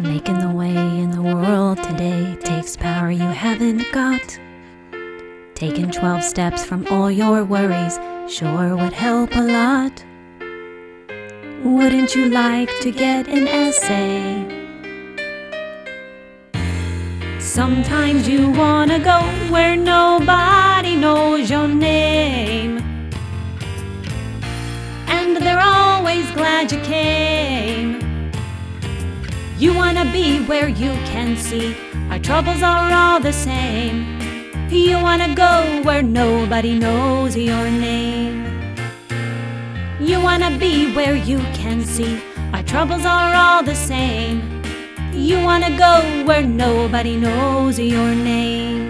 Making the way in the world today takes power you haven't got. Taking 12 steps from all your worries sure would help a lot. Wouldn't you like to get in SA? Sometimes you wanna go where nobody knows your name. And they're always glad you came. You wanna be where you can see our troubles are all the same. You wanna go where nobody knows your name. You wanna be where you can see our troubles are all the same. You wanna go where nobody knows your name.